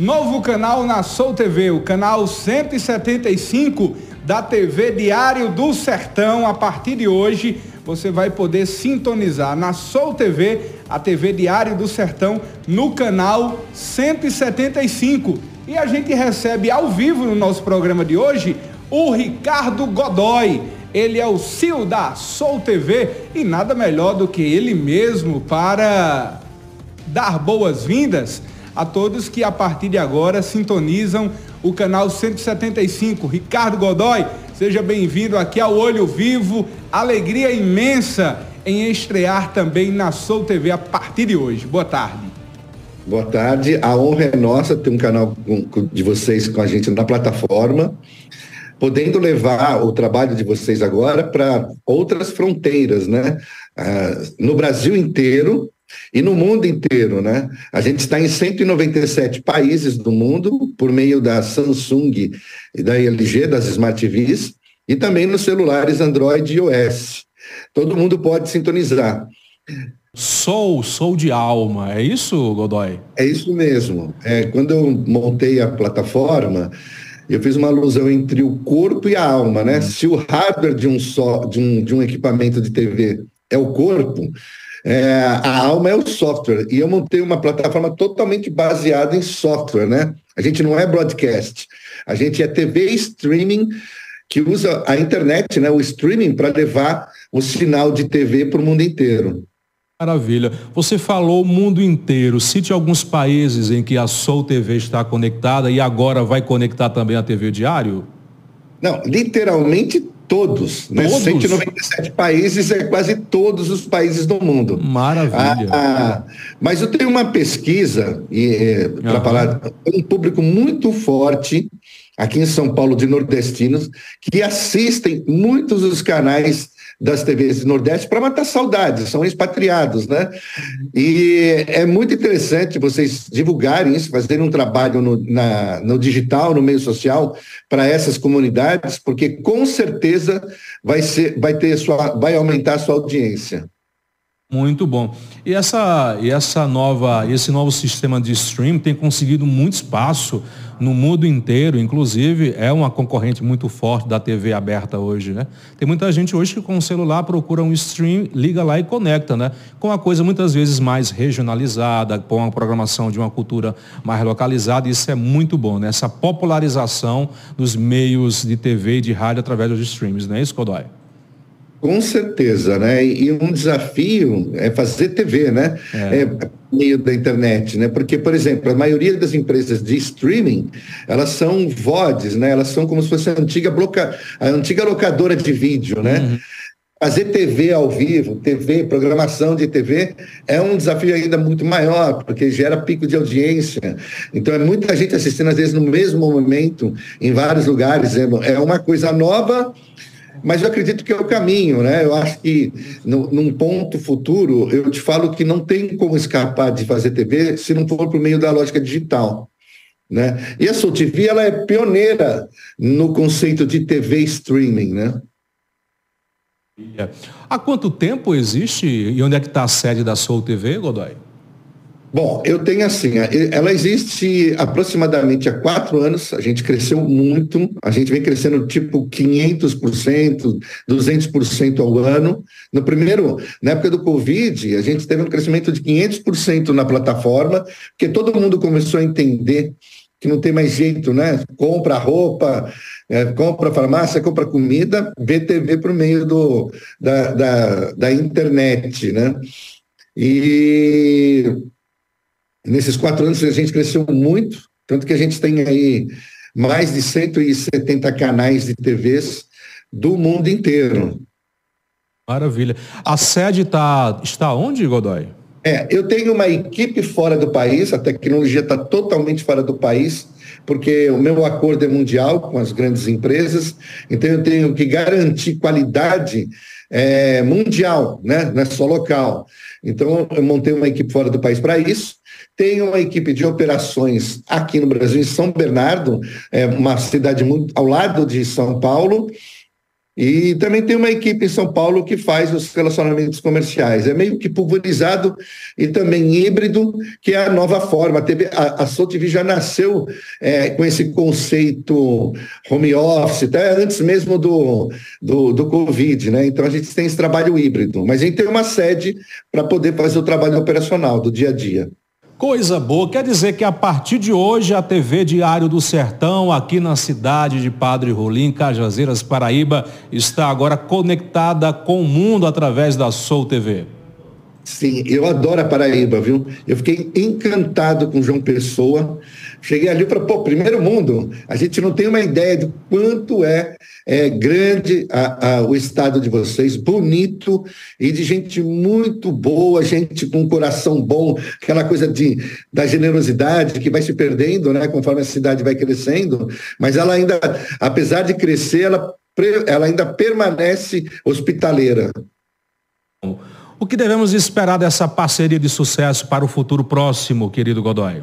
Novo canal na Soul TV, o canal 175 da TV Diário do Sertão. A partir de hoje, você vai poder sintonizar na Soul TV, a TV Diário do Sertão, no canal 175. E a gente recebe ao vivo no nosso programa de hoje o Ricardo Godoy. Ele é o CEO da Soul TV e nada melhor do que ele mesmo para dar boas-vindas a todos que a partir de agora sintonizam o canal 175. Ricardo Godoy, seja bem-vindo aqui ao Olho Vivo. Alegria imensa em estrear também na Soul TV a partir de hoje. Boa tarde. Boa tarde. A honra é nossa ter um canal de vocês com a gente na plataforma, podendo levar o trabalho de vocês agora para outras fronteiras, né? Ah, no Brasil inteiro e no mundo inteiro, né? A gente está em 197 países do mundo por meio da Samsung e da LG, das Smart TVs, e também nos celulares Android e iOS. Todo mundo pode sintonizar. Sou, sou de alma, é isso, Godoy? É isso mesmo. É, quando eu montei a plataforma, eu fiz uma alusão entre o corpo e a alma, né? Hum. Se o hardware de um, só, de um, de um equipamento de TV é o corpo, é, a alma é o software. E eu montei uma plataforma totalmente baseada em software, né? A gente não é broadcast. A gente é TV streaming que usa a internet, né, o streaming, para levar o sinal de TV para o mundo inteiro. Maravilha. Você falou o mundo inteiro. Cite alguns países em que a Soul TV está conectada e agora vai conectar também a TV Diário? Não, literalmente todos, né? 197 países é quase todos os países do mundo. Maravilha. Ah, mas eu tenho uma pesquisa e é, para falar um público muito forte aqui em São Paulo de nordestinos que assistem muitos dos canais das TVs do Nordeste para matar saudades, são expatriados, né? E é muito interessante vocês divulgarem isso, fazerem um trabalho no, na, no digital, no meio social, para essas comunidades, porque com certeza vai, ser, vai, ter sua, vai aumentar a sua audiência. Muito bom. E essa, e essa nova, esse novo sistema de stream tem conseguido muito espaço no mundo inteiro, inclusive é uma concorrente muito forte da TV aberta hoje, né? Tem muita gente hoje que com o celular procura um stream, liga lá e conecta, né? Com uma coisa muitas vezes mais regionalizada, com uma programação de uma cultura mais localizada, isso é muito bom, né? Essa popularização dos meios de TV e de rádio através dos streams, não é isso, Godoy? Com certeza, né? E um desafio é fazer TV, né? É. é meio da internet, né? Porque, por exemplo, a maioria das empresas de streaming, elas são VODs, né? Elas são como se fosse a antiga, bloca... a antiga locadora de vídeo, né? Uhum. Fazer TV ao vivo, TV, programação de TV, é um desafio ainda muito maior, porque gera pico de audiência. Então, é muita gente assistindo, às vezes, no mesmo momento, em vários lugares. É, é uma coisa nova mas eu acredito que é o caminho, né? Eu acho que no, num ponto futuro, eu te falo que não tem como escapar de fazer TV se não for por meio da lógica digital. Né? E a Soul TV ela é pioneira no conceito de TV streaming, né? Há quanto tempo existe e onde é que está a sede da Soul TV, Godoy? Bom, eu tenho assim, ela existe aproximadamente há quatro anos, a gente cresceu muito, a gente vem crescendo tipo 500%, 200% ao ano. No primeiro, na época do Covid, a gente teve um crescimento de 500% na plataforma, porque todo mundo começou a entender que não tem mais jeito, né? Compra roupa, é, compra farmácia, compra comida, vê TV por meio do, da, da, da internet, né? E Nesses quatro anos a gente cresceu muito, tanto que a gente tem aí mais de 170 canais de TVs do mundo inteiro. Maravilha. A sede tá, está onde, Godoy? É, eu tenho uma equipe fora do país, a tecnologia está totalmente fora do país, porque o meu acordo é mundial com as grandes empresas, então eu tenho que garantir qualidade é, mundial, né? não é só local. Então eu montei uma equipe fora do país para isso, tem uma equipe de operações aqui no Brasil, em São Bernardo, é uma cidade muito ao lado de São Paulo, E também tem uma equipe em São Paulo que faz os relacionamentos comerciais. É meio que pulverizado e também híbrido, que é a nova forma. TV, a, a SoTV já nasceu é, com esse conceito home office, até antes mesmo do, do, do Covid, né? Então a gente tem esse trabalho híbrido, mas a gente tem uma sede para poder fazer o trabalho operacional do dia a dia. Coisa boa, quer dizer que a partir de hoje a TV Diário do Sertão, aqui na cidade de Padre Rolim, Cajazeiras, Paraíba, está agora conectada com o mundo através da Soul TV. Sim, eu adoro a Paraíba, viu? Eu fiquei encantado com João Pessoa. Cheguei ali para, pô, primeiro mundo. A gente não tem uma ideia do quanto é, é grande a, a, o estado de vocês, bonito e de gente muito boa, gente com um coração bom, aquela coisa de, da generosidade que vai se perdendo, né, conforme a cidade vai crescendo. Mas ela ainda, apesar de crescer, ela, ela ainda permanece hospitaleira. O que devemos esperar dessa parceria de sucesso para o futuro próximo, querido Godoy?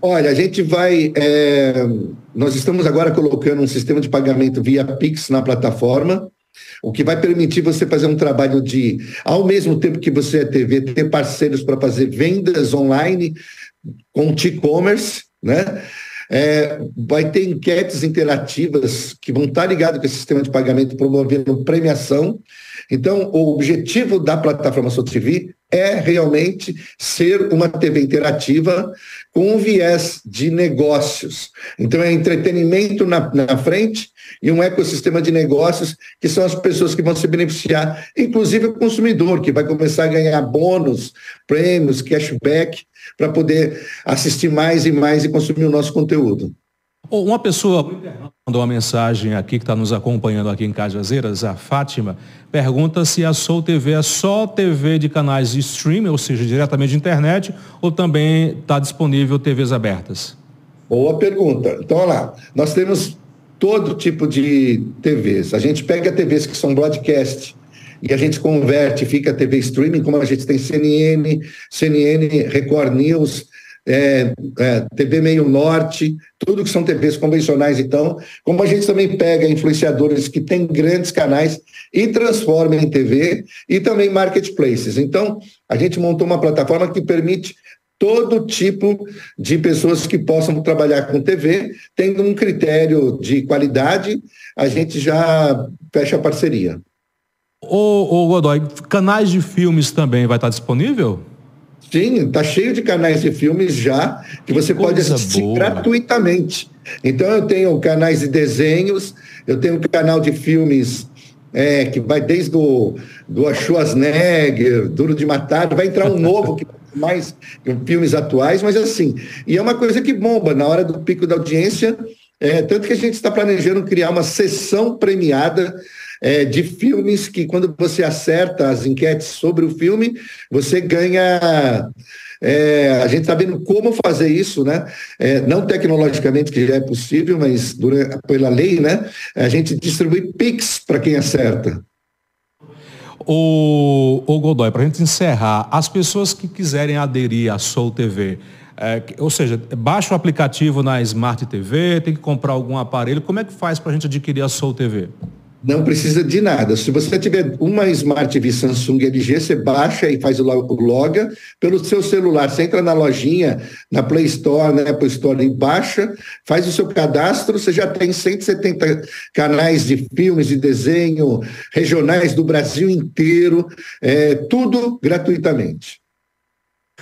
Olha, a gente vai. É, nós estamos agora colocando um sistema de pagamento via Pix na plataforma, o que vai permitir você fazer um trabalho de, ao mesmo tempo que você é TV, ter parceiros para fazer vendas online com e-commerce, né? É, vai ter enquetes interativas que vão estar ligadas com esse sistema de pagamento, promovendo premiação. Então, o objetivo da plataforma SoTV é realmente ser uma TV interativa com um viés de negócios. Então, é entretenimento na, na frente e um ecossistema de negócios que são as pessoas que vão se beneficiar, inclusive o consumidor, que vai começar a ganhar bônus, prêmios, cashback, para poder assistir mais e mais e consumir o nosso conteúdo. Uma pessoa mandou uma mensagem aqui que está nos acompanhando aqui em Cajazeiras, a Fátima, pergunta se a Soul TV é só TV de canais de streaming, ou seja, diretamente de internet, ou também está disponível TVs abertas? Boa pergunta. Então, olha lá, nós temos todo tipo de TVs. A gente pega TVs que são broadcast, e a gente converte, fica TV streaming, como a gente tem CNN, CNN, Record News, é, é, TV Meio Norte, tudo que são TVs convencionais, então, como a gente também pega influenciadores que têm grandes canais e transforma em TV e também marketplaces. Então, a gente montou uma plataforma que permite todo tipo de pessoas que possam trabalhar com TV, tendo um critério de qualidade, a gente já fecha a parceria. Ô, Godoy, canais de filmes também vai estar disponível? Sim, está cheio de canais de filmes já que você Coisa pode assistir boa. gratuitamente. Então eu tenho canais de desenhos, eu tenho um canal de filmes é, que vai desde o do Schwarzenegger, Duro de Matar, vai entrar um novo que mais filmes atuais, mas assim, e é uma coisa que bomba na hora do pico da audiência, é, tanto que a gente está planejando criar uma sessão premiada é, de filmes que, quando você acerta as enquetes sobre o filme, você ganha. É, a gente está vendo como fazer isso, né? É, não tecnologicamente, que já é possível, mas durante, pela lei, né? A gente distribui PIX para quem acerta. O, o Godoy, para a gente encerrar, as pessoas que quiserem aderir à Soul TV, é, ou seja, baixa o aplicativo na Smart TV, tem que comprar algum aparelho, como é que faz para a gente adquirir a Soul TV? Não precisa de nada. Se você tiver uma Smart TV Samsung LG, você baixa e faz o loga pelo seu celular. Você entra na lojinha, na Play Store, na Apple Store e baixa, faz o seu cadastro, você já tem 170 canais de filmes de desenho regionais do Brasil inteiro, é, tudo gratuitamente.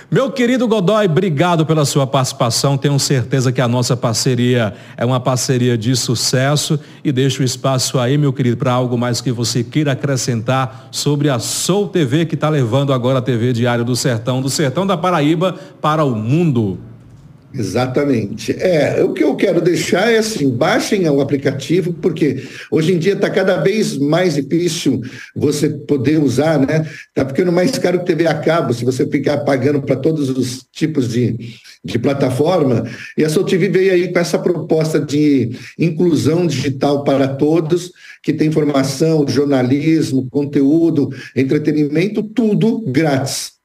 Meu querido Godoy, obrigado pela sua participação. Tenho certeza que a nossa parceria é uma parceria de sucesso e deixo o espaço aí, meu querido, para algo mais que você queira acrescentar sobre a Soul TV que está levando agora a TV Diário do Sertão, do Sertão da Paraíba para o mundo. Exatamente. É, o que eu quero deixar é assim, baixem o aplicativo, porque hoje em dia está cada vez mais difícil você poder usar, né? Está ficando mais caro que TV a cabo, se você ficar pagando para todos os tipos de, de plataforma. E a SouTV veio aí com essa proposta de inclusão digital para todos, que tem informação, jornalismo, conteúdo, entretenimento, tudo grátis.